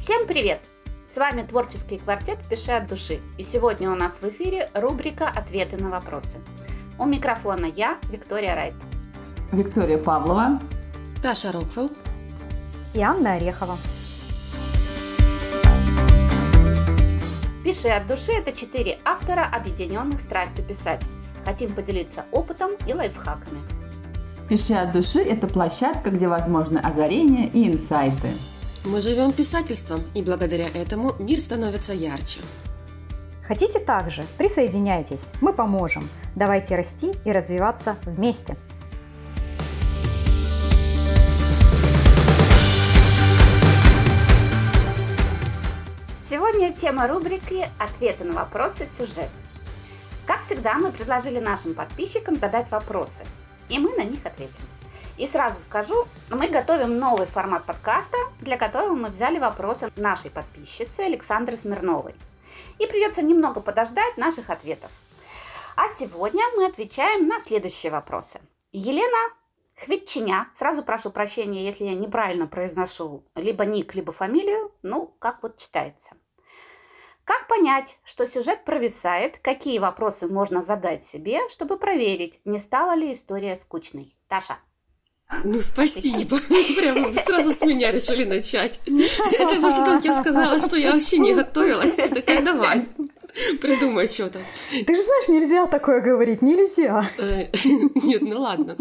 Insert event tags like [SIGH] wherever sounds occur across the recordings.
Всем привет! С вами творческий квартет «Пиши от души». И сегодня у нас в эфире рубрика «Ответы на вопросы». У микрофона я, Виктория Райт. Виктория Павлова. Таша Роквелл. И Анна Орехова. «Пиши от души» – это четыре автора, объединенных страстью писать. Хотим поделиться опытом и лайфхаками. «Пиши от души» – это площадка, где возможны озарения и инсайты. Мы живем писательством, и благодаря этому мир становится ярче. Хотите также? Присоединяйтесь, мы поможем. Давайте расти и развиваться вместе. Сегодня тема рубрики «Ответы на вопросы. Сюжет». Как всегда, мы предложили нашим подписчикам задать вопросы, и мы на них ответим. И сразу скажу, мы готовим новый формат подкаста, для которого мы взяли вопросы нашей подписчицы Александры Смирновой. И придется немного подождать наших ответов. А сегодня мы отвечаем на следующие вопросы. Елена Хветчиня, сразу прошу прощения, если я неправильно произношу либо ник, либо фамилию, ну, как вот читается. Как понять, что сюжет провисает, какие вопросы можно задать себе, чтобы проверить, не стала ли история скучной? Таша. Ну, спасибо. [LAUGHS] Прямо сразу с меня решили начать. [LAUGHS] Это после того, как я сказала, что я вообще не готовилась. Такая, давай. Придумай что-то. Ты же знаешь, нельзя такое говорить, нельзя. Э, [LAUGHS] нет, ну ладно.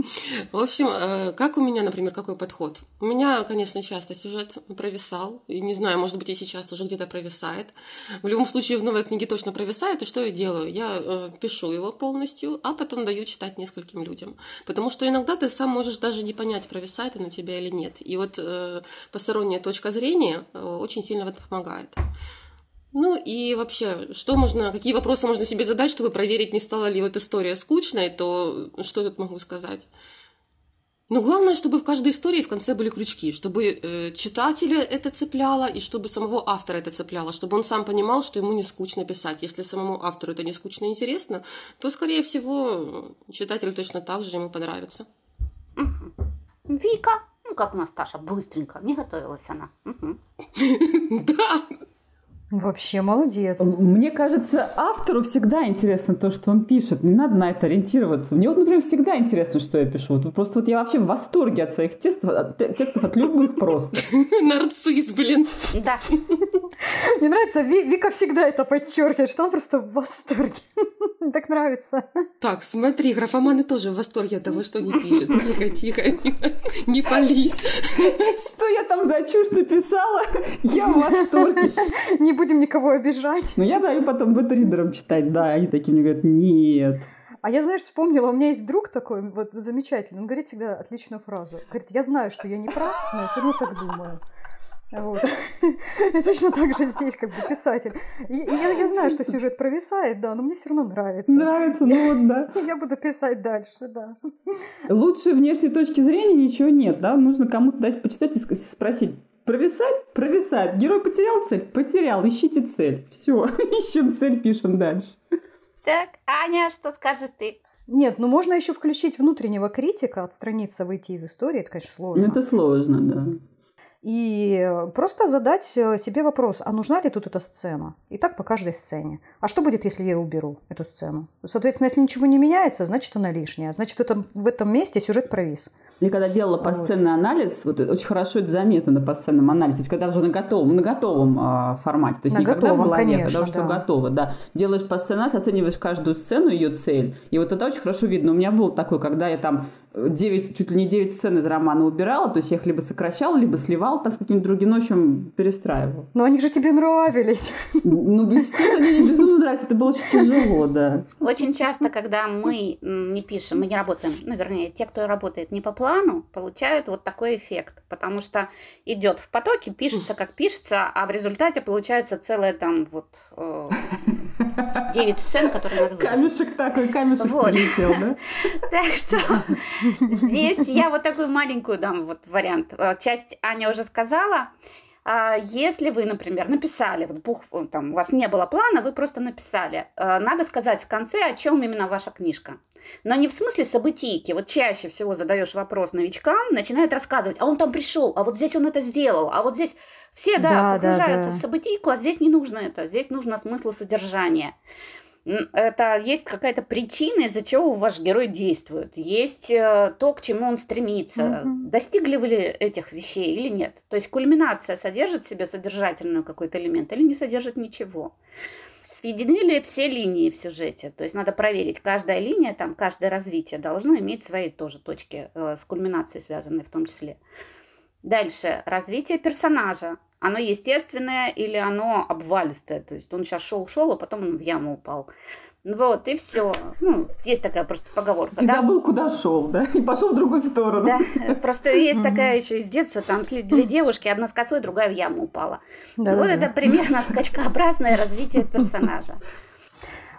В общем, э, как у меня, например, какой подход? У меня, конечно, часто сюжет провисал. И не знаю, может быть, и сейчас тоже где-то провисает. В любом случае, в новой книге точно провисает. И что я делаю? Я э, пишу его полностью, а потом даю читать нескольким людям. Потому что иногда ты сам можешь даже не понять, провисает он у тебя или нет. И вот посторонняя точка зрения очень сильно в этом помогает. Ну и вообще, что можно, какие вопросы можно себе задать, чтобы проверить, не стала ли вот история скучной, то что тут могу сказать? Ну, главное, чтобы в каждой истории в конце были крючки, чтобы э, читателя это цепляло, и чтобы самого автора это цепляло, чтобы он сам понимал, что ему не скучно писать. Если самому автору это не скучно и интересно, то, скорее всего, читателю точно так же ему понравится. Вика, ну как у нас Таша, быстренько, не готовилась она. [LAUGHS] Да, Вообще молодец. Мне кажется, автору всегда интересно то, что он пишет. Не надо на это ориентироваться. Мне вот, например, всегда интересно, что я пишу. Вот просто вот я вообще в восторге от своих текстов, от, текстов от любых просто. [LAUGHS] Нарцисс, блин. Да. Мне нравится, Вика всегда это подчеркивает, что он просто в восторге. [LAUGHS] Так нравится. Так, смотри, графоманы тоже в восторге от того, что они пишут. Тихо, тихо, тихо. Не пались. Что я там за чушь написала? Я в восторге. Не будем никого обижать. Ну, я даю потом бэтридерам читать, да, они такие мне говорят, нет. А я, знаешь, вспомнила, у меня есть друг такой, вот замечательный, он говорит всегда отличную фразу. Говорит, я знаю, что я не прав, но я все равно так думаю. Вот. [LAUGHS] И точно так же здесь как бы писатель. И, и я, я знаю, что сюжет провисает, да, но мне все равно нравится. Нравится, ну вот, да. [LAUGHS] Я буду писать дальше, да. Лучше внешней точки зрения ничего нет, да, нужно кому-то дать почитать и спросить, Провисать? Провисает. Герой потерял цель? Потерял. Ищите цель. Все, [LAUGHS] ищем цель, пишем дальше. Так, Аня, что скажешь ты? Нет, ну можно еще включить внутреннего критика, отстраниться, выйти из истории. Это, конечно, сложно. Это сложно, да и просто задать э, себе вопрос, а нужна ли тут эта сцена? И так по каждой сцене. А что будет, если я уберу эту сцену? Соответственно, если ничего не меняется, значит она лишняя. Значит, в этом, в этом месте сюжет провис. Я когда делала посценный вот. анализ, вот очень хорошо это заметно на посценном анализе, то есть когда уже на готовом, на готовом э, формате, то есть на не готовом, когда в голове, конечно, когда уже да. готово, да. Делаешь анализ, оцениваешь каждую сцену, ее цель, и вот это очень хорошо видно. У меня был такой, когда я там 9, чуть ли не 9 сцен из романа убирала, то есть я их либо сокращала, либо сливала там в какие-нибудь другие, ну, в общем, перестраивала. Но они же тебе нравились. Ну, без сцен они мне безумно нравятся, это было очень тяжело, да. Очень часто, когда мы не пишем, мы не работаем, ну, вернее, те, кто работает не по плану, получают вот такой эффект, потому что идет в потоке, пишется как пишется, а в результате получается целая там вот э, 9 сцен, которые надо выразить. Камешек такой, камешек вот. полетел, да? [LAUGHS] Так что Здесь я вот такую маленькую дам вот вариант. Э, часть Аня уже сказала. А если вы, например, написали, вот бух, там, у вас не было плана, вы просто написали, э, надо сказать в конце, о чем именно ваша книжка. Но не в смысле событийки. Вот чаще всего задаешь вопрос новичкам, начинают рассказывать, а он там пришел, а вот здесь он это сделал, а вот здесь все, да, Да, да, погружаются да. в событийку, а здесь не нужно это, здесь нужно смысл содержания. Это есть какая-то причина, из-за чего ваш герой действует. Есть э, то, к чему он стремится. Мгм. Достигли вы ли этих вещей или нет? То есть кульминация содержит в себе содержательную какой-то элемент или не содержит ничего? Сведены ли все линии в сюжете? То есть надо проверить, каждая линия, там, каждое развитие должно иметь свои тоже точки э, с кульминацией связанные в том числе. Дальше, развитие персонажа. Оно естественное или оно обвалистое? То есть он сейчас шел-шел, а потом он в яму упал. Вот, и все. Ну, есть такая просто поговорка. И да? забыл, куда шел, да? И пошел в другую сторону. Да, просто есть такая еще из детства, там две девушки, одна с косой, другая в яму упала. Да, вот да, это примерно скачкообразное развитие персонажа.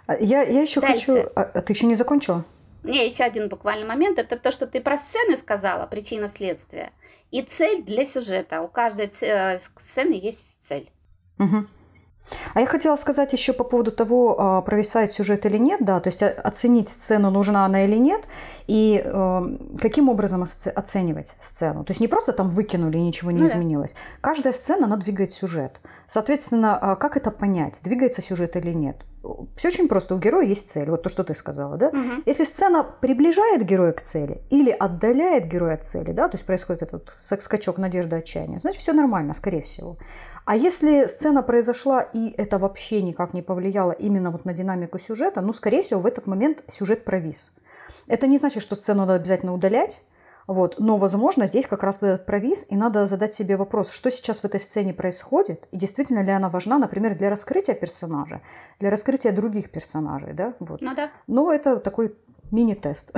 А Я, я еще Дальше. хочу... А, а ты еще не закончила? Не, еще один буквальный момент, это то, что ты про сцены сказала, причина следствия, и цель для сюжета. У каждой э, сцены есть цель. Мгм. А я хотела сказать еще по поводу того, а, провисает сюжет или нет, да, то есть оценить сцену, нужна она или нет, и э, каким образом оценивать сцену. То есть не просто там выкинули и ничего не Ну да. изменилось. Каждая сцена, она двигает сюжет. Соответственно, а, как это понять, двигается сюжет или нет? Все очень просто, у героя есть цель, вот то, что ты сказала, да? Мгм. Если сцена приближает героя к цели или отдаляет героя от цели, да, то есть происходит этот скачок надежды отчаяния, значит, все нормально, скорее всего. А если сцена произошла и это вообще никак не повлияло именно вот на динамику сюжета, ну, скорее всего, в этот момент сюжет провис. Это не значит, что сцену надо обязательно удалять, вот. Но, возможно, здесь как раз этот провис, и надо задать себе вопрос, что сейчас в этой сцене происходит, и действительно ли она важна, например, для раскрытия персонажа, для раскрытия других персонажей, да, вот. Ну да. Но это такой мини-тест.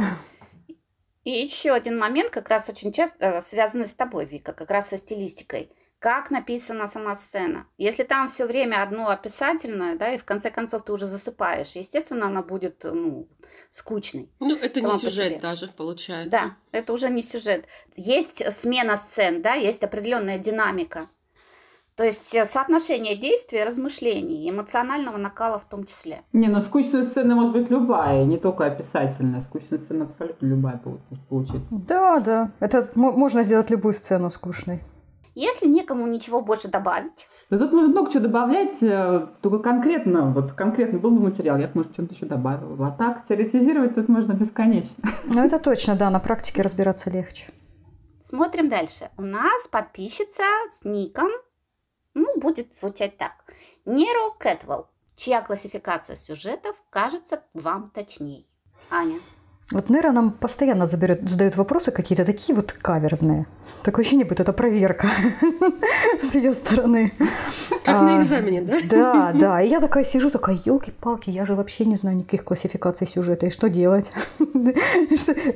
И еще один момент, как раз очень часто э, связанный с тобой, Вика, как раз со стилистикой. Как написана сама сцена. Если там все время одно описательное, да, и в конце концов ты уже засыпаешь, естественно, она будет ну, скучной. Ну, это не сюжет даже, получается. Да, это уже не сюжет. Есть смена сцен, да, есть определенная динамика. То есть э, соотношение действий, размышлений, эмоционального накала в том числе. Не, ну скучная сцена может быть любая, не только описательная. Скучная сцена абсолютно любая может получиться. Да, да. Это мо- можно сделать любую сцену скучной. Если некому ничего больше добавить, Да тут можно много чего добавлять, э, только конкретно, вот конкретно был бы материал, я бы, может, что-то еще добавила. А так теоретизировать тут можно бесконечно. [LAUGHS] Ну, это точно, да, на практике разбираться легче. смотрим дальше. У нас подписчица с ником, ну, будет звучать так. Неро Кэтвелл, чья классификация сюжетов кажется вам точней. Аня. Вот Нера нам постоянно заберет, задает вопросы какие-то такие вот каверзные. Такое ощущение, будто это проверка [LAUGHS] с ее стороны. Как А, на экзамене, да? Да, да. И я такая сижу, такая, елки-палки, я же вообще не знаю никаких классификаций сюжета. И что делать? [LAUGHS]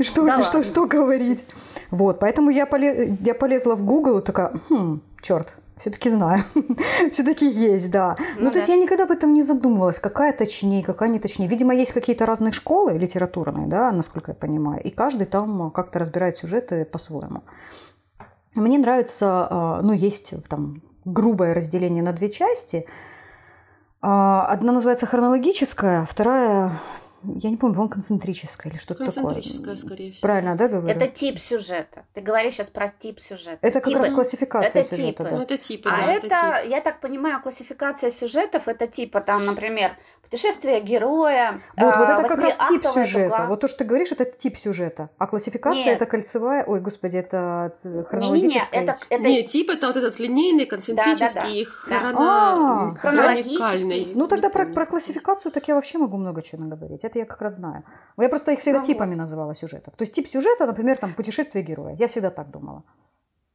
Что, что, что, говорить? Вот, поэтому я полезла в Google и такая, хм, черт, все-таки знаю. [LAUGHS] все-таки есть, да. Ну, Ну то есть я никогда об этом не задумывалась, какая точнее, какая не точнее. Видимо, есть какие-то разные школы литературные, да, насколько я понимаю, и каждый там как-то разбирает сюжеты по-своему. Мне нравится, а, ну, есть там грубое разделение на две части. А, Одна называется хронологическая, вторая, я не помню, по-моему, концентрическая или что-то такое. Концентрическая, скорее всего. Правильно, да, говорю? Это тип сюжета. Ты говоришь сейчас про тип сюжета. Это как Типы. раз классификация Это сюжета. типы. Ну, да. это типа, А да, это, тип. я так понимаю, классификация сюжетов, это типа там, например, путешествие героя. Вот, вот а, это как раз тип сюжета. дуга. Вот то, что ты говоришь, это тип сюжета. А классификация Нет. это кольцевая. Ой, господи, это ц- Не-не-не, хронологическая. это, это Не, тип это вот этот линейный, концентрический, Да. А, хроно... хронологический. хроникальный. Ну тогда Не про, про классификацию так я вообще могу много чего наговорить. Это я как раз знаю. Я просто их всегда Ну типами называла сюжетов. То есть тип сюжета, например, там путешествие героя. Я всегда так думала.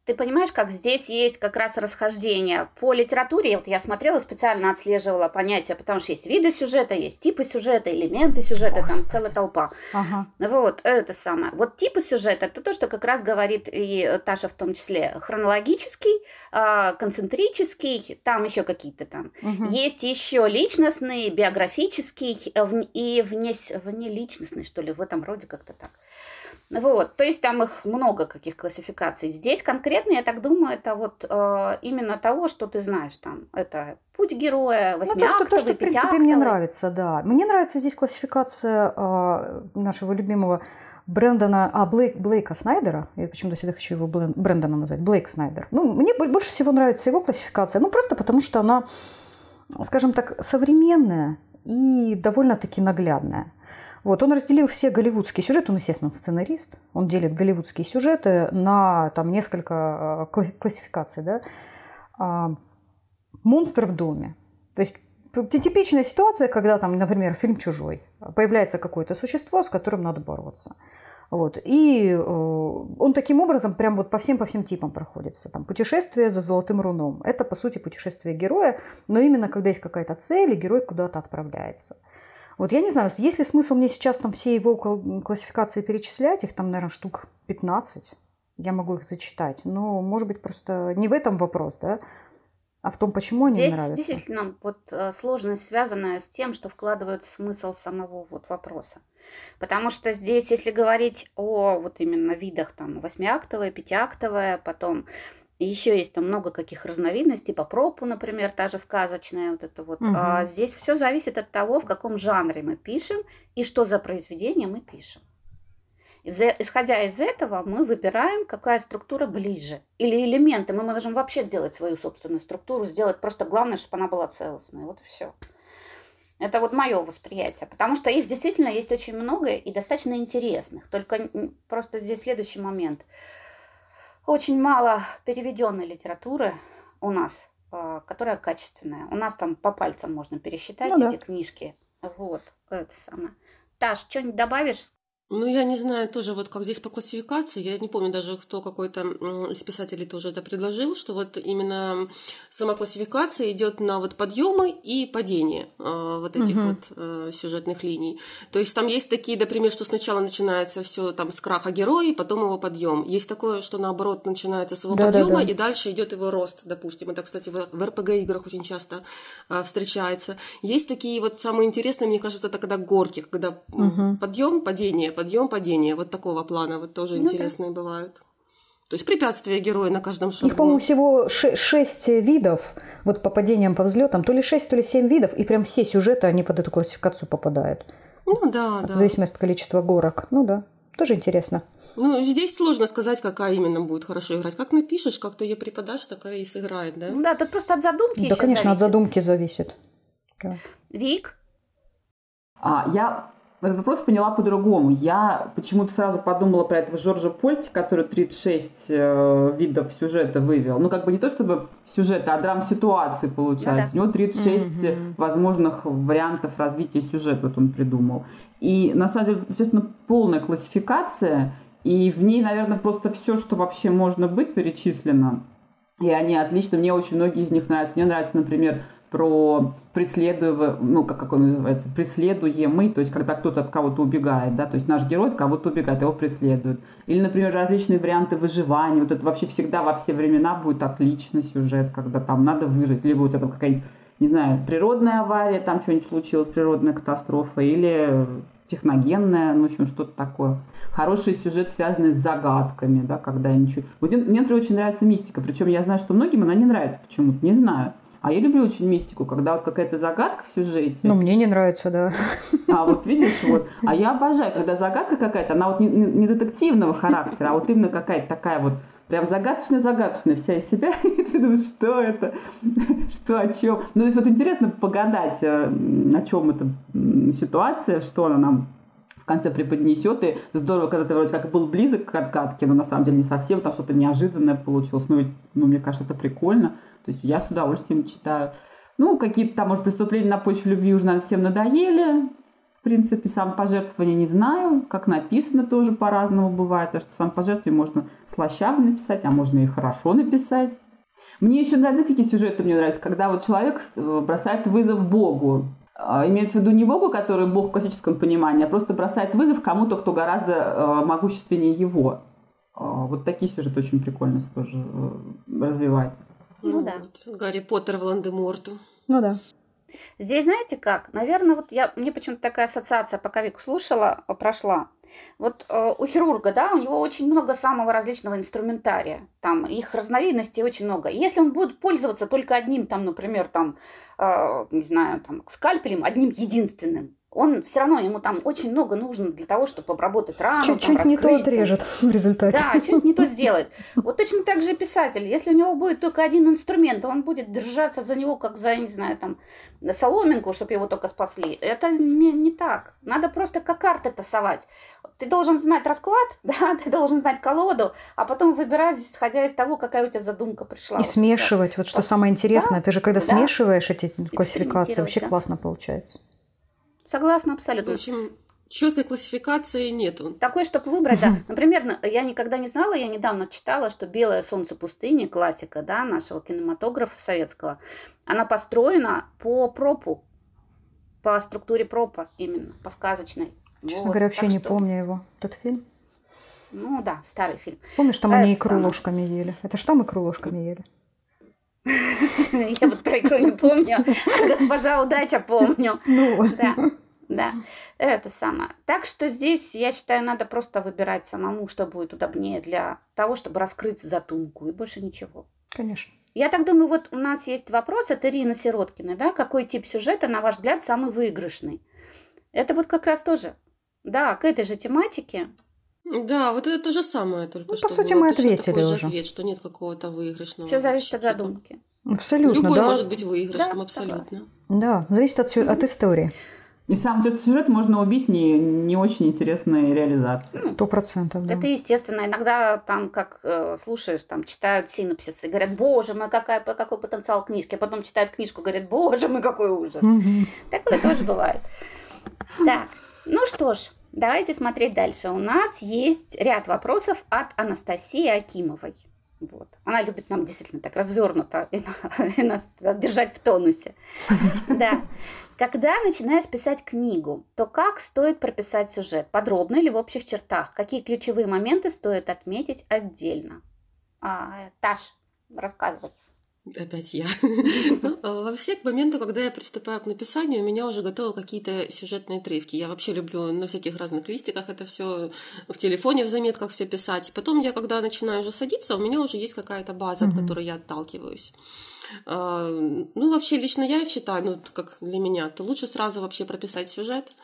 Ты понимаешь, как здесь есть как раз расхождение по литературе. Вот я смотрела, специально отслеживала понятия, потому что есть виды сюжета, есть типы сюжета, элементы сюжета, там Господи. целая толпа. Ага. Вот, это самое. Вот типы сюжета, это то, что как раз говорит и Таша в том числе. Хронологический, а, концентрический, там еще какие-то там. Мгм. Есть еще личностный, биографический э, и вне, внеличностный, что ли, в этом роде как-то так. Вот, то есть там их много каких классификаций. Здесь конкретно, я так думаю, это вот э, именно того, что ты знаешь там. Это путь героя, восьмиактовый, ну, то, что, то, что, в принципе, мне нравится, да. Мне нравится здесь классификация э, нашего любимого Брэндона, а, Блейк, Блейка Снайдера, я почему-то всегда хочу его Брэндоном назвать, Блейк Снайдер. Ну, мне больше всего нравится его классификация, ну, просто потому что она, скажем так, современная и довольно-таки наглядная. Вот, он разделил все голливудские сюжеты, он, естественно, сценарист, он делит голливудские сюжеты на там несколько а, классификаций, да. А, Монстр в доме. То есть типичная ситуация, когда там, например, фильм «Чужой», появляется какое-то существо, с которым надо бороться. Вот. И э, он таким образом прям вот по всем, по всем типам проходится. Там, путешествие за золотым руном. Это, по сути, путешествие героя, но именно когда есть какая-то цель, и герой куда-то отправляется. Вот я не знаю, есть ли смысл мне сейчас там все его классификации перечислять, их там, наверное, штук 15, я могу их зачитать, но, может быть, просто не в этом вопрос, да, а в том, почему они Здесь нравятся. действительно вот э, сложность, связанная с тем, что вкладывают смысл самого вот вопроса. Потому что здесь, если говорить о вот именно видах, там, восьмиактовая, пятиактовая, потом еще есть там много каких разновидностей, по пропу, например, та же сказочная, вот это вот. Угу. А здесь все зависит от того, в каком жанре мы пишем и что за произведение мы пишем. Исходя из этого, мы выбираем, какая структура ближе. Или элементы. Мы можем вообще сделать свою собственную структуру, сделать просто главное, чтобы она была целостной. Вот и все. Это вот мое восприятие. Потому что их действительно есть очень много и достаточно интересных. Только просто здесь следующий момент. Очень мало переведенной литературы у нас, а, которая качественная. У нас там по пальцам можно пересчитать ну, эти да. книжки. Вот, это самое. Таш, что-нибудь добавишь? Ну, я не знаю тоже, вот как здесь по классификации, я не помню даже, кто какой-то из писателей тоже это предложил, что вот именно сама классификация идет на вот подъемы и падения э, вот этих угу. вот э, сюжетных линий. То есть там есть такие, например, что сначала начинается все там с краха героя, потом его подъем. Есть такое, что наоборот начинается с его да, подъема, да, да. и дальше идет его рост, допустим. Это, кстати, в, в РПГ играх очень часто э, встречается. Есть такие вот самые интересные, мне кажется, это когда горки, когда угу. подъем, падение, подъем, падение, вот такого плана, вот тоже ну, интересные да. бывают. То есть препятствия героя на каждом шагу. Их, по-моему, всего шесть видов, вот по падениям, по взлетам, то ли шесть, то ли семь видов, и прям все сюжеты, они под эту классификацию попадают. Ну да, да. В зависимости от количества горок. Ну да, тоже интересно. Ну, здесь сложно сказать, какая именно будет хорошо играть. Как напишешь, как ты ее преподашь, такая и сыграет, да? Да, тут просто от задумки Да, конечно, зависит. от задумки зависит. Да. Вик? А, я этот вопрос поняла по-другому. Я почему-то сразу подумала про этого Жоржа Польти, который 36 э, видов сюжета вывел. Ну, как бы не то чтобы сюжета, а драм-ситуации получается. Ну, да. У него 36 mm-hmm. возможных вариантов развития сюжета вот он придумал. И, на самом деле, естественно, полная классификация, и в ней, наверное, просто все, что вообще можно быть, перечислено. И они отлично, мне очень многие из них нравятся. Мне нравится, например, про преследуемый, ну, как, как он называется, преследуемый, то есть когда кто-то от кого-то убегает, да, то есть наш герой от кого-то убегает, его преследуют. Или, например, различные варианты выживания, вот это вообще всегда во все времена будет отличный сюжет, когда там надо выжить, либо вот это какая-нибудь, не знаю, природная авария, там что-нибудь случилось, природная катастрофа, или техногенная, ну, в общем, что-то такое. Хороший сюжет, связанный с загадками, да, когда ничего... Вот мне, например, очень нравится мистика, причем я знаю, что многим она не нравится почему-то, не знаю. А я люблю очень мистику, когда вот какая-то загадка в сюжете. Ну, мне не нравится, да. А вот видишь, вот. А я обожаю, когда загадка какая-то, она вот не, не детективного характера, а вот именно какая-то такая вот прям загадочная-загадочная вся из себя, [LAUGHS] и ты думаешь, что это, что, о чем. Ну, то есть вот интересно погадать, э, о чем эта ситуация, что она нам в конце преподнесет. И здорово, когда ты вроде как был близок к откатке, но на самом деле не совсем, там что-то неожиданное получилось. Ну, ну, мне кажется, это прикольно. То есть я с удовольствием читаю. Ну, какие-то там, может, преступления на почве любви уже нам всем надоели. В принципе, сам пожертвование не знаю. Как написано, тоже по-разному бывает. Так что сам пожертвование можно слащаво написать, а можно и хорошо написать. Мне еще нравятся такие сюжеты, мне нравятся, когда вот человек э, бросает вызов Богу. А, имеется в виду не Богу, который Бог в классическом понимании, а просто бросает вызов кому-то, кто гораздо э, могущественнее его. А, вот такие сюжеты очень прикольно тоже э, развивать. Ну да. Гарри Поттер в Ландеморту. Ну да. Здесь знаете как? Наверное, вот я, мне почему-то такая ассоциация, пока Вику слушала, э, прошла. Вот э, у хирурга, да, у него очень много самого различного инструментария. Там их разновидностей очень много. Если он будет пользоваться только одним, там, например, там, э, не знаю, там, скальпелем, одним единственным, он все равно, ему там очень много нужно для того, чтобы обработать рану, Чуть-чуть там, не то отрежет в результате. Да, что-нибудь не то сделает. Вот точно так же и писатель. Если у него будет только один инструмент, он будет держаться за него, как за, не знаю, там, соломинку, чтобы его только спасли. Это не, не так. Надо просто как карты тасовать. Ты должен знать расклад, [LAUGHS] да, ты должен знать колоду, а потом выбирать, исходя из того, какая у тебя задумка пришла. И Вот смешивать. Вот что самое интересное, ты же когда да. смешиваешь эти классификации, вообще да. классно получается. Согласна В абсолютно. общем, четкой классификации нету. Такой, чтобы выбрать, да. Например, на- я никогда не знала, я недавно читала, что «Белое солнце пустыни», классика, да, нашего кинематографа советского, она построена по пропу, по структуре пропа именно, по сказочной. Честно Вот, говоря, вообще не что- помню его. Тот фильм. Ну да, старый фильм. Помнишь, там А они икру самое. ложками ели? Это ж там икру ложками ели? [LAUGHS] Я вот про игру не помню, а [LAUGHS] госпожа удача помню. Ну вот. Да, это самое. Так что здесь, я считаю, надо просто выбирать самому, что будет удобнее для того, чтобы раскрыть задумку, и больше ничего. Конечно. Я так думаю, вот у нас есть вопрос от Ирины Сироткиной, да, какой тип сюжета, на ваш взгляд, самый выигрышный? Это вот как раз тоже, да, к этой же тематике. Да, вот это то же самое только Ну, что по сути, было. мы Точно ответили такой же уже. ответ, что нет какого-то выигрышного. Все зависит от вообще типа. задумки. Абсолютно, Любой да. может быть выигрышным, Да, абсолютно. Да, зависит от, от истории. И сам этот сюжет можно убить не, не очень интересной реализацией. Сто процентов, да. Это естественно. Иногда там, как э, слушаешь, там читают синопсисы, говорят, боже мой, какая, какой потенциал книжки. А потом читают книжку, говорят, боже мой, какой ужас. Такое тоже бывает. Так, ну что ж, давайте смотреть дальше. У нас есть ряд вопросов от Анастасии Акимовой. Вот. Она любит нам действительно так развернуто и, [LAUGHS] и нас держать в тонусе. [LAUGHS] Да. Когда начинаешь писать книгу, то как стоит прописать сюжет? Подробно или в общих чертах? Какие ключевые моменты стоит отметить отдельно? А, Таш, рассказывай. Опять я. [LAUGHS] Вообще, к моменту, когда я приступаю к написанию, у меня уже готовы какие-то сюжетные отрывки. Я вообще люблю на всяких разных листиках это все в телефоне, в заметках все писать. Потом я, когда начинаю уже садиться, у меня уже есть какая-то база, от которой я отталкиваюсь. А, Ну, вообще, лично я считаю, ну, как для меня, то лучше сразу вообще прописать сюжет,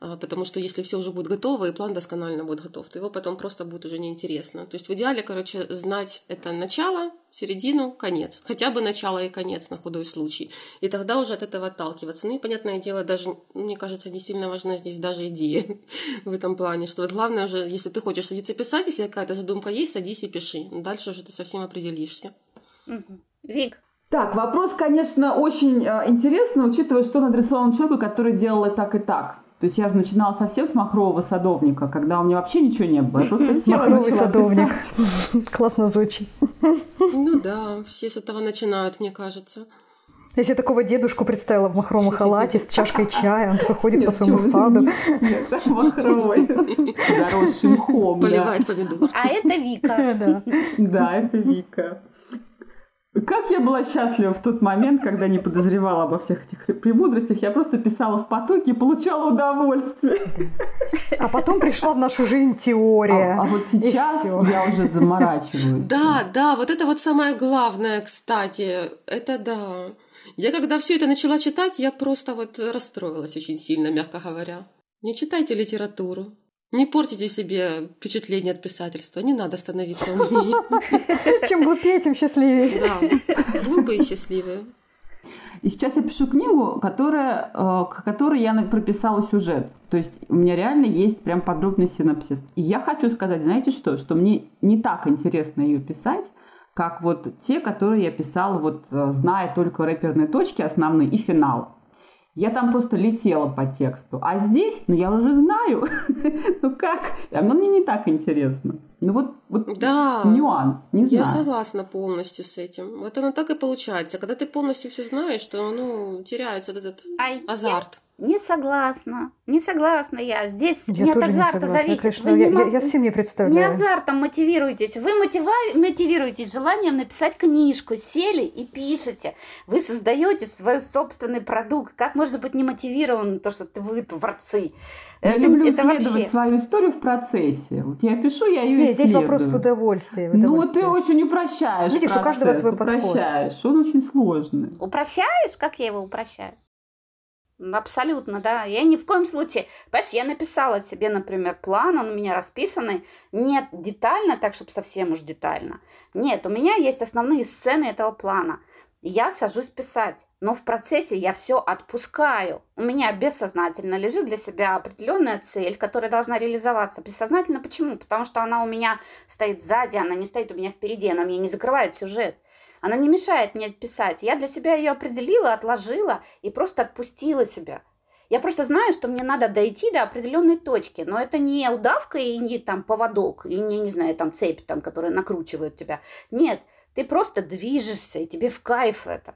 потому что если все уже будет готово и план досконально будет готов, то его потом просто будет уже неинтересно. То есть в идеале, короче, знать это начало, середину, конец. Хотя бы начало и конец на худой случай. И тогда уже от этого отталкиваться. Ну и, понятное дело, даже, мне кажется, не сильно важна здесь даже идея [LAUGHS] в этом плане, что вот главное уже, если ты хочешь садиться писать, если какая-то задумка есть, садись и пиши. Дальше уже ты совсем определишься. Вик, Так, вопрос, конечно, очень э, интересный, учитывая, что он адресован человеку, который делал и так, и так. То есть я же начинала совсем с махрового садовника, когда у меня вообще ничего не было. Я просто села Махровый садовник. писать. [LAUGHS] Классно звучит. Ну да, все с этого начинают, мне кажется. Я себе такого дедушку представила в махровом халате с чашкой чая. Он такой ходит по Нет, своему саду. Нет, так махровой. [LAUGHS] Заросший мхом, да. Поливает помидор. а это Вика. Да. [LAUGHS] Да, это Вика. Как я была счастлива в тот момент, когда не подозревала обо всех этих премудростях. Я просто писала в потоке и получала удовольствие. А потом пришла в нашу жизнь теория. А, а вот сейчас я уже заморачиваюсь. Да, да, вот это вот самое главное, кстати. Это да. Я когда все это начала читать, я просто вот расстроилась очень сильно, мягко говоря. Не читайте литературу. Не портите себе впечатление от писательства. Не надо становиться умнее. [LAUGHS] Чем глупее, тем счастливее. Да, глупые и счастливые. И сейчас я пишу книгу, которая, э, к которой я прописала сюжет. То есть у меня реально есть прям подробный синопсис. И я хочу сказать, знаете что? Что мне не так интересно ее писать, как вот те, которые я писала, вот э, зная только рэперные точки основные и финал. Я там просто летела по тексту. А здесь, ну я уже знаю. [LAUGHS] ну как? А оно мне не так интересно. Ну вот, вот Да. нюанс, не Я знаю. согласна полностью с этим. Вот оно так и получается. Когда ты полностью все знаешь, то ну, теряется вот этот А я азарт. не согласна. Не согласна я. Здесь Я не от тоже не азарта согласна. Я, зависит. конечно, Вы не я, я, мо- я всем не Не представляю. азартом мотивируетесь. Вы мотива- мотивируетесь желанием написать книжку, сели и пишете. Вы создаете свой собственный продукт. Как можно быть не мотивированным, то, что ты- вы творцы? Я Это- люблю это исследовать вообще- свою историю в процессе. Вот я пишу, я ее Нет, исследую. здесь вопрос в удовольствии. в Ну, ты очень упрощаешь Видишь, у каждого процесс, свой подход. упрощаешь. Он очень сложный. Упрощаешь? Как я его упрощаю? Ну, Абсолютно, да. Я ни в коем случае... Понимаешь, я написала себе, например, план, он у меня расписанный. Нет детально, так, чтобы совсем уж детально. Нет, у меня есть основные сцены этого плана. Я сажусь писать, но в процессе я все отпускаю. У меня бессознательно лежит для себя определенная цель, которая должна реализоваться. Бессознательно почему? Потому что она у меня стоит сзади, она не стоит у меня впереди, она мне не закрывает сюжет. Она не мешает мне писать. Я для себя ее определила, отложила и просто отпустила себя. Я просто знаю, что мне надо дойти до определенной точки, но это не удавка и не там поводок, и не, не знаю, там цепь, там, которая накручивает тебя. Нет, ты просто движешься, и тебе в кайф это.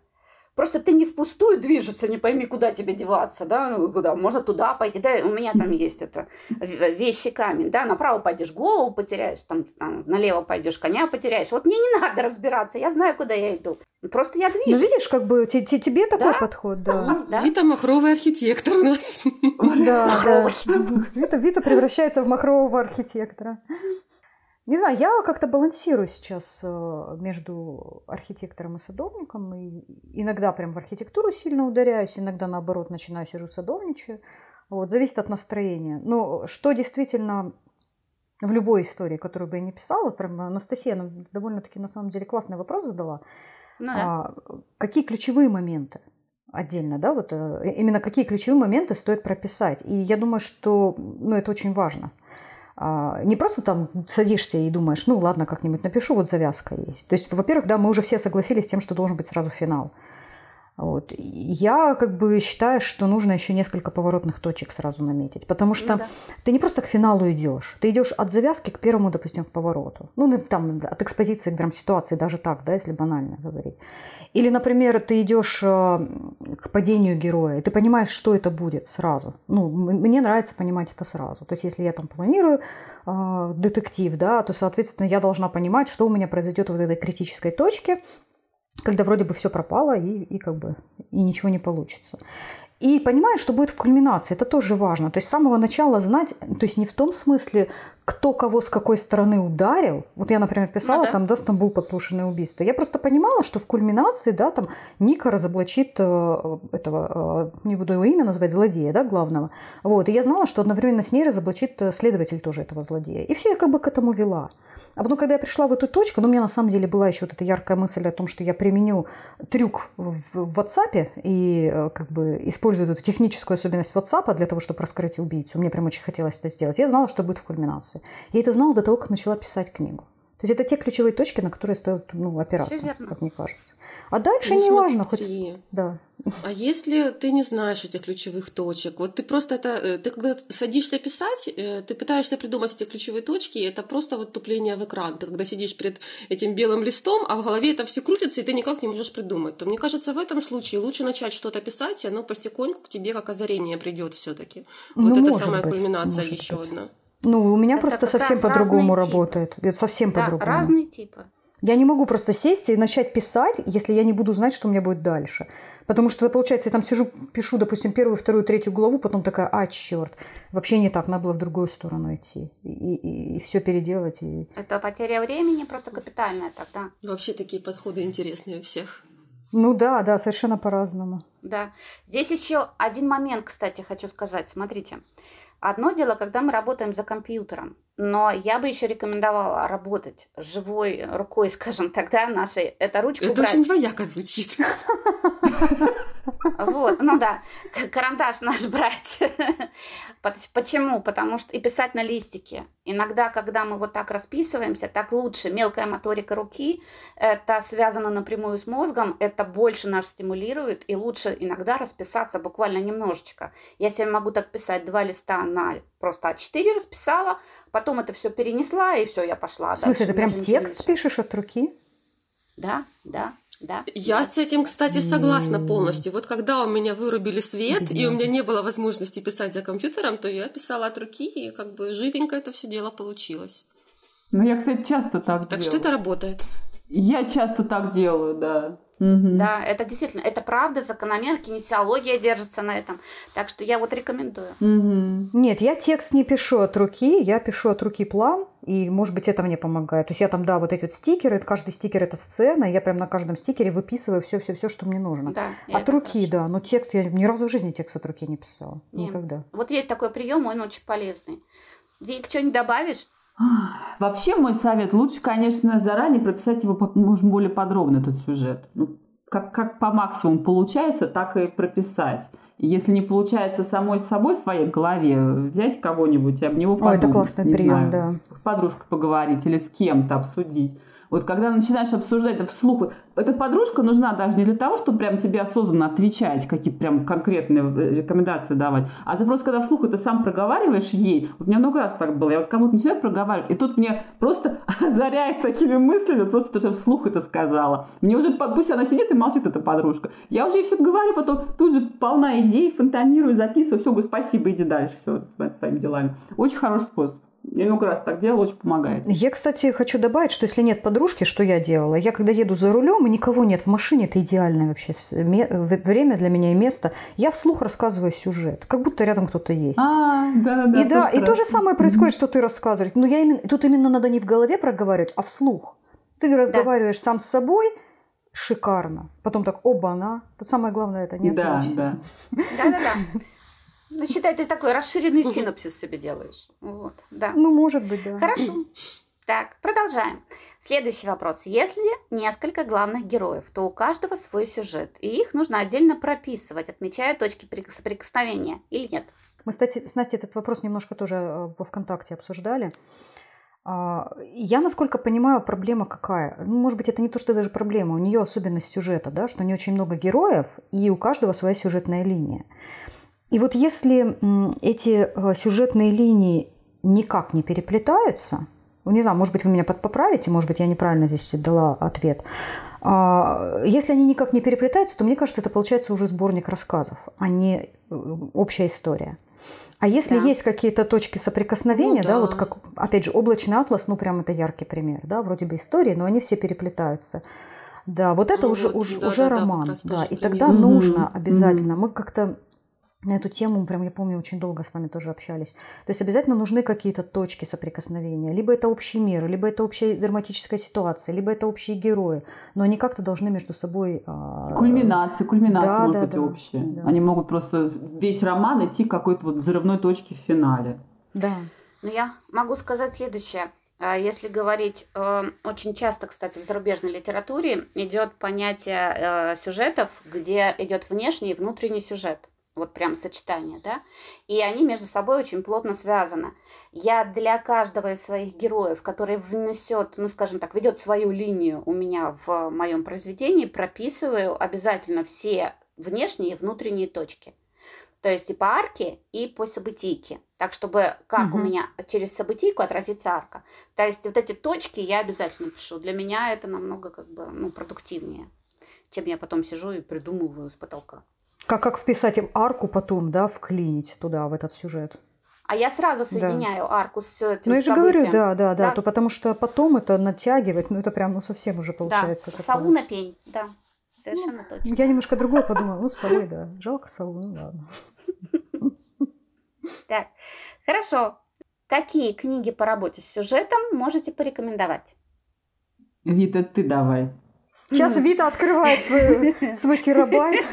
Просто ты не впустую движешься, не пойми, куда тебе деваться, да, ну, куда, можно туда пойти, да, у меня там есть это вещи камень, да, направо пойдешь, голову потеряешь, там, там налево пойдешь, коня потеряешь. Вот мне не надо разбираться, я знаю, куда я иду. Просто я Ну, движусь. видишь, как бы те- те- тебе такой Да? подход, да. Ну, да. Вита махровый архитектор у нас. Да, да. Вита, Вита превращается в махрового архитектора. Не знаю, я как-то балансирую сейчас э, между архитектором и садовником. И иногда прям в архитектуру сильно ударяюсь, иногда наоборот начинаю сижу садовничаю. Вот, зависит от настроения. Но что действительно в любой истории, которую бы я не писала, прям Анастасия нам довольно-таки на самом деле классный вопрос задала. Ну да. А, какие ключевые моменты отдельно, да, вот э, именно какие ключевые моменты стоит прописать. И я думаю, что ну, это очень важно. А, Не просто там садишься и думаешь, ну ладно, как-нибудь напишу, вот завязка есть. То есть, во-первых, да, мы уже все согласились с тем, что должен быть сразу финал. Вот. Я как бы считаю, что нужно еще несколько поворотных точек сразу наметить, потому что Ну да. ты не просто к финалу идешь, ты идешь от завязки к первому, допустим, к повороту. Ну, там, от экспозиции к драм-ситуации, даже так, да, если банально говорить. Или, например, ты идешь э, к падению героя, и ты понимаешь, что это будет сразу. Ну, мне нравится понимать это сразу. То есть, если я там планирую э, детектив, да, то, соответственно, я должна понимать, что у меня произойдет в этой критической точке, когда вроде бы все пропало и, и как бы и ничего не получится. И понимаешь, что будет в кульминации, это тоже важно. То есть с самого начала знать, то есть не в том смысле, кто кого с какой стороны ударил. Вот я, например, писала Ну да. там, да, Стамбул подслушанное убийство. Я просто понимала, что в кульминации, да, там Ника разоблачит э, этого, э, не буду его имя называть, злодея, да, главного. Вот, и я знала, что одновременно с ней разоблачит э, следователь тоже этого злодея. И все я как бы к этому вела. А потом, когда я пришла в эту точку, ну, у меня на самом деле была еще вот эта яркая мысль о том, что я применю трюк в, в WhatsApp и э, как бы использую эту техническую особенность WhatsApp для того, чтобы раскрыть убийцу. Мне прям очень хотелось это сделать. Я знала, что будет в кульминации. Я это знала до того, как начала писать книгу. То есть это те ключевые точки, на которые стоит ну, опираться, верно. как мне кажется. А дальше Ну, не важно, хоть... Да. А если ты не знаешь этих ключевых точек, вот ты просто это, э, ты когда садишься писать, э, ты пытаешься придумать эти ключевые точки, и это просто вот тупление в экран. Ты когда сидишь перед этим белым листом, а в голове это все крутится, и ты никак не можешь придумать, то мне кажется, в этом случае лучше начать что-то писать, и оно постепеньку к тебе как озарение придет все-таки. Ну, Вот это может самая быть, кульминация еще одна. Ну, у меня Это просто совсем по-другому типы. работает. Это совсем Да, по-другому. разные типы. Я не могу просто сесть и начать писать, если я не буду знать, что у меня будет дальше. Потому что, получается, я там сижу, пишу, допустим, первую, вторую, третью главу, потом такая, а, черт, вообще не так, надо было в другую сторону идти. И, все переделать. И... Это потеря времени просто капитальная тогда. Вообще такие подходы интересные у всех. Ну да, да, совершенно по-разному. Да. Здесь еще один момент, кстати, хочу сказать. Смотрите. Одно дело, когда мы работаем за компьютером, но я бы еще рекомендовала работать живой рукой, [LAUGHS] скажем, тогда нашей, это ручку Это брать. очень двояко звучит. [LAUGHS] [LAUGHS] Вот, ну да, карандаш наш брать. [LAUGHS] Почему? Потому что и писать на листике. Иногда, когда мы вот так расписываемся, так лучше. Мелкая моторика руки, это связано напрямую с мозгом, это больше нас стимулирует, и лучше иногда расписаться буквально немножечко. Я себе могу так писать два листа на просто А4 расписала, потом это все перенесла, и все, я пошла. В смысле, ты прям текст пишешь от руки? Да, да. Да, я да. с этим, кстати, согласна полностью. Вот когда у меня вырубили свет, и у меня не было возможности писать за компьютером, то я писала от руки, и как бы живенько это все дело получилось. Ну, я, кстати, часто так, так делаю. Так что это работает. Я часто так делаю, да. Угу. Да, это действительно, это правда, закономерно, кинесиология держится на этом. Так что я вот рекомендую. Угу. Нет, я текст не пишу от руки, я пишу от руки план, и, может быть, это мне помогает. То есть я там, да, вот эти вот стикеры, каждый стикер это сцена, и я прям на каждом стикере выписываю все-все-все, что мне нужно. Да, от руки, хорошо. да, но текст я ни разу в жизни текст от руки не писала. Нет. Никогда. Вот есть такой прием, он очень полезный. Вик, что-нибудь добавишь? Вообще мой совет, лучше, конечно, заранее прописать его можно более подробно, этот сюжет. Ну, как, как по максимуму получается, так и прописать. Если не получается самой собой в своей голове, взять кого-нибудь и об него подумать. О, это классный прием, да. С подружкой поговорить или с кем-то обсудить. Вот когда начинаешь обсуждать это вслух, эта подружка нужна даже не для того, чтобы прям тебе осознанно отвечать, какие-то прям конкретные э, рекомендации давать, а ты просто когда вслух это сам проговариваешь ей, вот у меня много раз так было, я вот кому-то начинаю проговаривать, и тут мне просто [LAUGHS] озаряет такими мыслями, просто что вслух это сказала. Мне уже, пусть она сидит и молчит, эта подружка. Я уже ей все говорю, потом тут же полна идей, фонтанирую, записываю, все, говорю, спасибо, иди дальше, все, своими делами. Очень хороший способ. Я много раз так делала, очень помогает. Я, кстати, хочу добавить, что если нет подружки, что я делала? Я когда еду за рулем, и никого нет в машине, это идеальное вообще время для меня и место. Я вслух рассказываю сюжет, как будто рядом кто-то есть. А, да, да. И да, и то же самое происходит, что ты рассказываешь. Но я именно, тут именно надо не в голове проговаривать, а вслух. Ты разговариваешь да. сам с собой, шикарно. Потом так, оба-на. Тут самое главное это не Да, да. Да-да-да. Ну, считай, ты такой расширенный синопсис себе делаешь. Вот, да. Ну, может быть, да. Хорошо. Так, продолжаем. Следующий вопрос. Если несколько главных героев, то у каждого свой сюжет, и их нужно отдельно прописывать, отмечая точки соприкосновения, или нет? Мы, кстати, с Настей этот вопрос немножко тоже э, во ВКонтакте обсуждали. А, я, насколько понимаю, проблема какая? Ну, может быть, это не то, что даже проблема, у нее особенность сюжета, да, что у нее очень много героев, и у каждого своя сюжетная линия. И вот если эти э, сюжетные линии никак не переплетаются, ну, не знаю, может быть, вы меня поправите, может быть, я неправильно здесь дала ответ. А, если они никак не переплетаются, то мне кажется, это получается уже сборник рассказов, а не э, общая история. А если да. есть какие-то точки соприкосновения, ну, да. да, вот как, опять же, облачный атлас, ну, прям это яркий пример, да, вроде бы истории, но они все переплетаются. Да, вот это ну, уже, вот, уже, да, уже да, роман, да, да и тогда пример. нужно обязательно, мы как-то на эту тему, прям я помню, очень долго с вами тоже общались. То есть обязательно нужны какие-то точки соприкосновения. Либо это общий мир, либо это общая драматическая ситуация, либо это общие герои. Но они как-то должны между собой... Кульминации, кульминации да, могут да, быть да, общие. Да. Они могут просто весь роман идти к какой-то вот взрывной точке в финале. Да. Ну, я могу сказать следующее. А если говорить, э, очень часто, кстати, в зарубежной литературе идет понятие э, сюжетов, где идет внешний и внутренний сюжет вот прям сочетание, да, и они между собой очень плотно связаны. Я для каждого из своих героев, который внесет, ну, скажем так, ведет свою линию у меня в моем произведении, прописываю обязательно все внешние и внутренние точки. То есть и по арке, и по событийке. Так, чтобы как угу. у меня через событийку отразится арка. То есть вот эти точки я обязательно пишу. Для меня это намного как бы ну, продуктивнее, чем я потом сижу и придумываю с потолка. Как, как вписать арку потом, да, вклинить туда, в этот сюжет? А я сразу соединяю да. арку с этим Ну, я же говорю, да, да, да, да, то потому что потом это натягивать, ну, это прям, ну, совсем уже получается. Да, сову на пень, да, совершенно ну, точно. Я немножко другое подумала, ну, совы, да, жалко сову, ну, ладно. Так, хорошо. Какие книги по работе с сюжетом можете порекомендовать? Вита, ты давай. Сейчас Вита открывает свой, [LAUGHS] свой терабайт.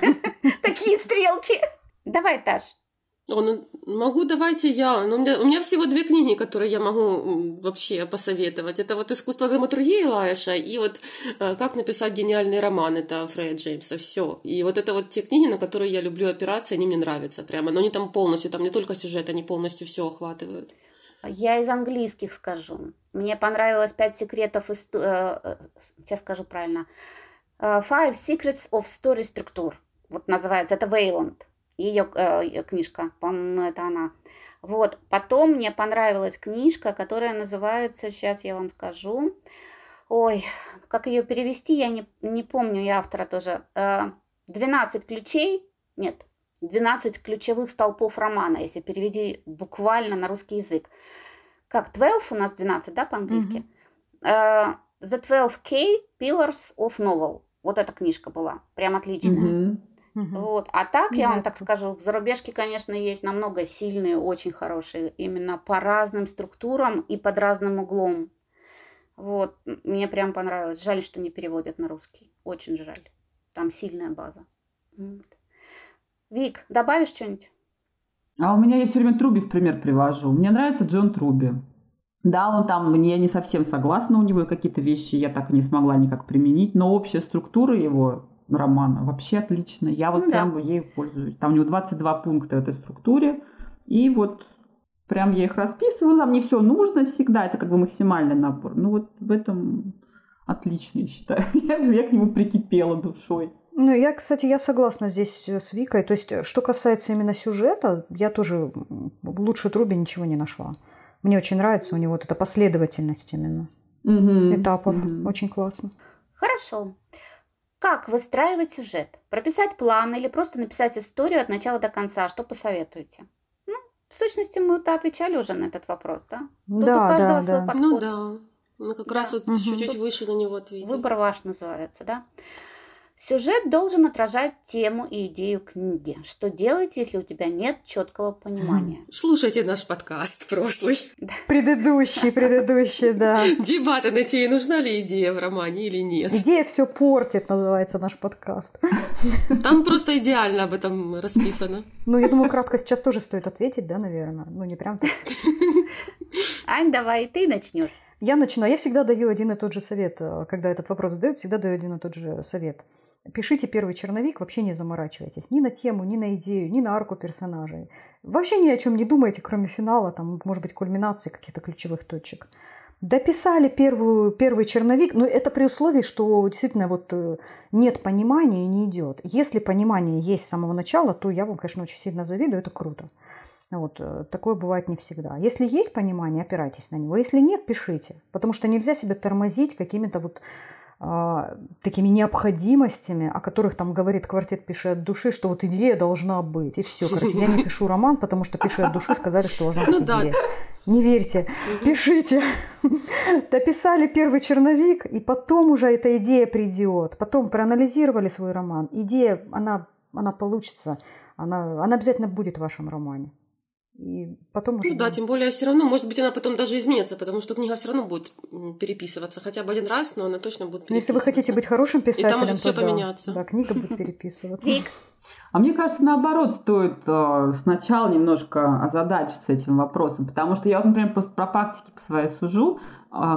Такие стрелки. Давай, Таш. О, ну, могу, давайте я. Но у, меня, у меня всего две книги, которые я могу вообще посоветовать. Это вот «Искусство драматургии» Лаэша и вот э, «Как написать гениальный роман» это Фрея Джеймса. Все. И вот это вот те книги, на которые я люблю опираться, они мне нравятся прямо. Но они там полностью, там не только сюжет, они полностью все охватывают. Я из английских скажу. Мне понравилось «Пять секретов...» исто... Э, э, сейчас скажу правильно. «Five Secrets of Story Structure». Вот называется. Это Вейланд ее э, книжка, по-моему, это она. Вот, потом мне понравилась книжка, которая называется, сейчас я вам скажу, ой, как ее перевести, я не, не помню, я автора тоже, э, 12 ключей, нет, 12 ключевых столпов романа, если переведи буквально на русский язык. Как 12 у нас 12, да, по-английски? Mm-hmm. Uh, The 12K Pillars of Novel. Вот эта книжка была, прям отличная. Mm-hmm. Вот. А так, я вам так скажу, в зарубежке, конечно, есть намного сильные, очень хорошие, именно по разным структурам и под разным углом. Вот. Мне прям понравилось. Жаль, что не переводят на русский. Очень жаль. Там сильная база. Вот. Вик, добавишь что-нибудь? А у меня я все время Труби в пример привожу. Мне нравится Джон Труби. Да, он там, мне не совсем согласна, у него какие-то вещи я так и не смогла никак применить, но общая структура его романа. Вообще отлично. Я вот ну, прям да. ей пользуюсь. Там у него 22 пункта в этой структуре. И вот прям я их расписываю. Там не все нужно всегда. Это как бы максимальный набор. Ну вот в этом отлично, я считаю. Я, [LAUGHS] я к нему прикипела душой. Ну, я, кстати, я согласна здесь с Викой. То есть, что касается именно сюжета, я тоже лучше Труби ничего не нашла. Мне очень нравится у него вот эта последовательность именно угу, этапов. Угу. Очень классно. Хорошо. Как выстраивать сюжет? Прописать план или просто написать историю от начала до конца? Что посоветуете? Ну, в сущности, мы-то отвечали уже на этот вопрос, да? Тут да, у каждого да, свой да. подход. Ну да. Мы как да. раз вот угу. чуть-чуть выше на него ответили. Выбор ваш называется, да? Сюжет должен отражать тему и идею книги. Что делать, если у тебя нет четкого понимания? [LAUGHS] Слушайте наш подкаст прошлый. [LAUGHS] Предыдущий, предыдущий, да. Дебаты на те, нужна ли идея в романе или нет. Идея все портит, называется наш подкаст. Там просто идеально об этом расписано. Ну, я думаю, кратко сейчас тоже стоит ответить, да, наверное. Ну, не прям так. [LAUGHS] Ань, давай, ты начнешь. Я начинаю. Я всегда даю один и тот же совет. Когда этот вопрос задают, всегда даю один и тот же совет. Пишите первый черновик, вообще не заморачивайтесь. Ни на тему, ни на идею, ни на арку персонажей. Вообще ни о чем не думайте, кроме финала, там, может быть, кульминации каких-то ключевых точек. Дописали первую, первый черновик, но это при условии, что действительно вот э, нет понимания и не идет. Если понимание есть с самого начала, то я вам, конечно, очень сильно завидую, это круто. Вот, э, такое бывает не всегда. Если есть понимание, опирайтесь на него. Если нет, пишите. Потому что нельзя себя тормозить какими-то вот а, такими необходимостями, о которых там говорит квартет «Пиши от души», что вот идея должна быть, и все. Короче, я не пишу роман, потому что «Пиши от души» сказали, что должна [LAUGHS] быть ну, идея. Да. Не верьте, пишите. [LAUGHS] Дописали первый черновик, и потом уже эта идея придет. Потом проанализировали свой роман. Идея, она, она получится, она, она обязательно будет в вашем романе. И потом уже... Ну да, тем более все равно, может быть, она потом даже изменится, потому что книга все равно будет переписываться хотя бы один раз, но она точно будет переписываться. Ну, если вы хотите быть хорошим писателем, и там может все да, поменяться. Да, книга будет [LAUGHS] переписываться. А мне кажется, наоборот, стоит э, сначала немножко озадачиться этим вопросом, потому что я вот, например, просто про практики по своей сужу,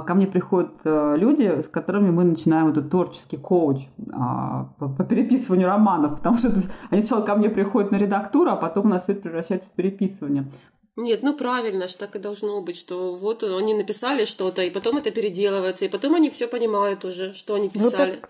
ко мне приходят э, люди, с которыми мы начинаем этот творческий коуч по, по переписыванию романов, потому что они сначала ко мне приходят на редактуру, а потом у нас все это превращается в переписывание. Нет, ну правильно, что так и должно быть, что вот они написали что-то, и потом это переделывается, и потом они все понимают уже, что они ну, писали. Ну,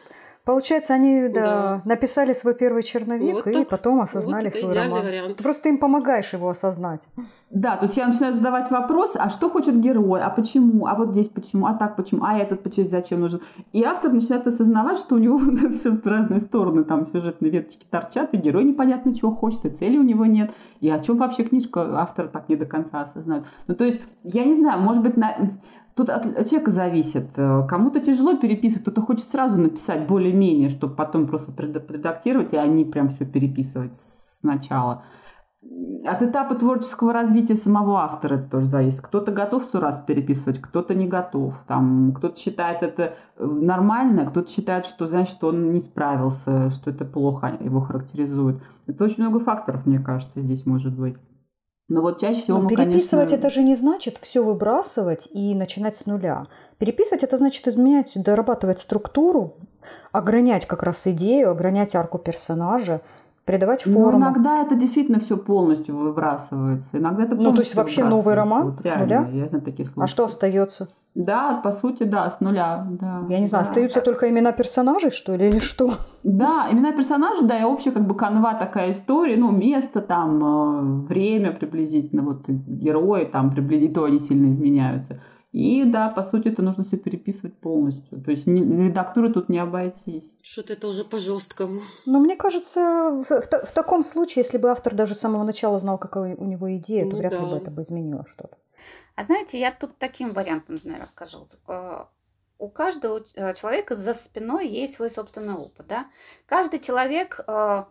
Получается, они да, да. написали свой первый черновик вот и так, потом осознали вот свой роман. Вариант. Ты просто им помогаешь его осознать. Да, то есть я начинаю задавать вопрос, а что хочет герой, а почему, а вот здесь почему, а так почему, а этот почему, зачем нужен. И автор начинает осознавать, что у него [LAUGHS] в разные стороны там сюжетные веточки торчат, и герой непонятно чего хочет, и цели у него нет. И о чем вообще книжка автор так не до конца осознает. Ну, то есть, я не знаю, может быть, на Тут от человека зависит. Э, кому-то тяжело переписывать, кто-то хочет сразу написать более-менее, чтобы потом просто редактировать, а не прям все переписывать сначала. От этапа творческого развития самого автора это тоже зависит. Кто-то готов сто раз переписывать, кто-то не готов. Там, кто-то считает это э, нормально, кто-то считает, что значит, он не справился, что это плохо его характеризует. Это очень много факторов, мне кажется, здесь может быть. Но вот чаще всего Но мы, переписывать конечно... это же не значит все выбрасывать и начинать с нуля. Переписывать это значит изменять, дорабатывать структуру, огранять как раз идею, огранять арку персонажа, придавать форму. иногда это действительно все полностью выбрасывается. Иногда это Ну, то есть полностью вообще новый роман Вот с реально, нуля? Я знаю такие случаи. а что остается? Да, по сути, да, с нуля. Да, Я не знаю, да. остаются только имена персонажей, что ли, или что? Да, имена персонажей, да, и общая как бы канва такая история, ну, место там, э, время приблизительно, вот герои там приблизительно, то они сильно изменяются. И да, по сути, это нужно все переписывать полностью. То есть редактуры тут не обойтись. Что-то это уже по-жесткому. Но мне кажется, в, в в таком случае, если бы автор даже с самого начала знал, какая у него идея, то Ну вряд ли да. бы это бы изменило что-то. А знаете, я тут таким вариантом, наверное, расскажу. Э, У каждого э, человека за спиной есть свой собственный опыт, да? Каждый человек э,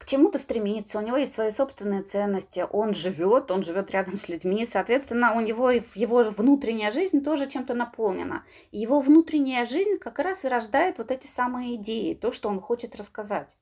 к чему-то стремится, у него есть свои собственные ценности, он живет, он живет рядом с людьми, соответственно, у него его внутренняя жизнь тоже чем-то наполнена. Его внутренняя жизнь как раз и рождает вот эти самые идеи, то, что он хочет рассказать.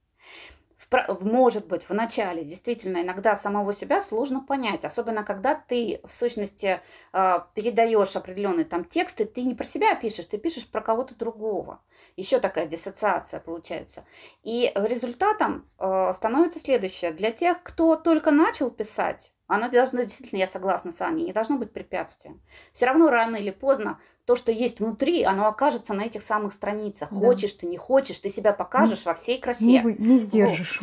Может быть, в начале действительно иногда самого себя сложно понять, особенно когда ты в сущности э, передаешь определенные там тексты, ты не про себя пишешь, ты пишешь про кого-то другого. Еще такая диссоциация получается. И результатом э, становится следующее. Для тех, кто только начал писать, оно должно, действительно, я согласна с Аней, не должно быть препятствием. Все равно рано или поздно то, что есть внутри, оно окажется на этих самых страницах. Да. Хочешь ты, не хочешь, ты себя покажешь во всей красе. Не, вы, не сдержишь.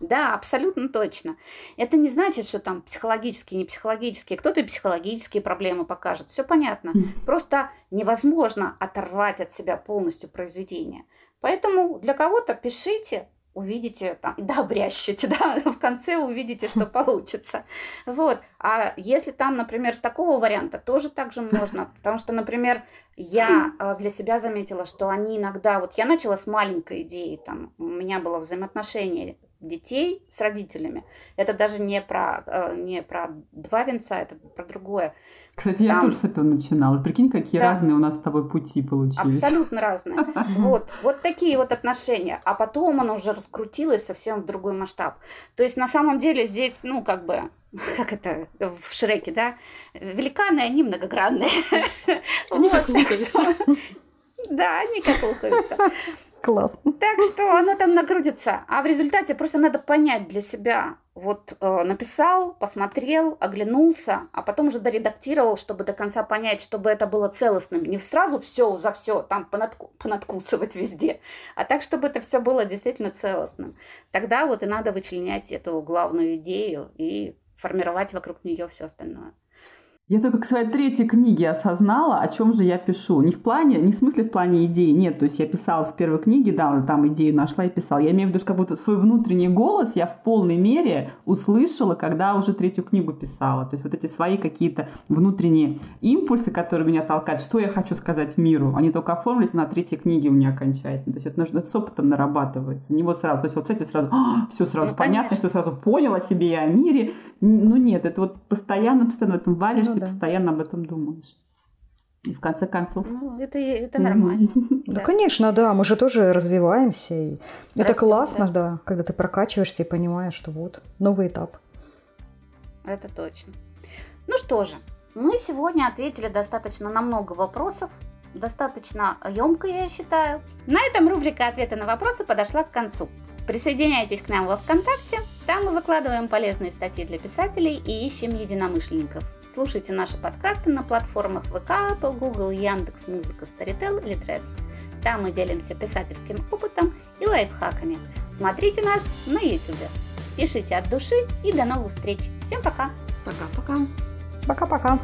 Да, абсолютно точно. Это не значит, что там психологические, не психологические. Кто-то и психологические проблемы покажет. Все понятно. Просто невозможно оторвать от себя полностью произведение. Поэтому для кого-то пишите, увидите там, да, обрящите, [LAUGHS] да, в конце увидите, что [LAUGHS] получится. Вот. А если там, например, с такого варианта, тоже так же можно. [LAUGHS] Потому что, например, я э, для себя заметила, что они иногда... Вот я начала с маленькой идеи, там, у меня было взаимоотношение детей с родителями. Это даже не про, э, не про два венца, это про другое. Кстати, я Там- тоже с этого начинала. Прикинь, какие Да. разные у нас с тобой пути получились. Абсолютно разные. [LAUGHS] Вот, вот такие вот отношения. А потом оно уже раскрутилось совсем в другой масштаб. То есть на самом деле здесь, ну, как бы, [LAUGHS] как это в Шреке, да, великаны, они многогранные. Они как [LAUGHS] что- Да, они как луковица. Класс. Так что оно там накрутится. А в результате просто надо понять для себя. Вот э, написал, посмотрел, оглянулся, а потом уже доредактировал, чтобы до конца понять, чтобы это было целостным. Не сразу все за все там понадку- понадкусывать везде, а так, чтобы это все было действительно целостным. Тогда вот и надо вычленять эту главную идею и формировать вокруг нее все остальное. Я только к своей третьей книге осознала, о чем же я пишу. Не в плане, не в смысле в плане идеи, нет. То есть я писала с первой книги, да, там идею нашла и писала. Я имею в виду, что как будто свой внутренний голос я в полной мере услышала, когда уже третью книгу писала. То есть вот эти свои какие-то внутренние импульсы, которые меня толкают, что я хочу сказать миру, они только оформились на третьей книге у меня окончательно. То есть это нужно с опытом нарабатывается. Не вот сразу, то есть вот, кстати, сразу, все сразу Ну, понятно, конечно. все сразу понял о себе и о мире. Ну нет, это вот постоянно, постоянно в этом варишься, Ну да. постоянно об этом думаешь. И в конце концов... Ну, это, это нормально. [LAUGHS] Да, Да. конечно, да, мы же тоже развиваемся. И это классно, да. да, когда ты прокачиваешься и понимаешь, что вот новый этап. Это точно. Ну что же, мы сегодня ответили достаточно на много вопросов, достаточно емко, я считаю. На этом рубрика «Ответы на вопросы» подошла к концу. Присоединяйтесь к нам во ВКонтакте, там мы выкладываем полезные статьи для писателей и ищем единомышленников. Слушайте наши подкасты на платформах ВК, Apple, Google, Яндекс, Музыка, Storytel или Тресс. Там мы делимся писательским опытом и лайфхаками. Смотрите нас на YouTube. Пишите от души и до новых встреч. Всем пока! Пока-пока. Пока-пока.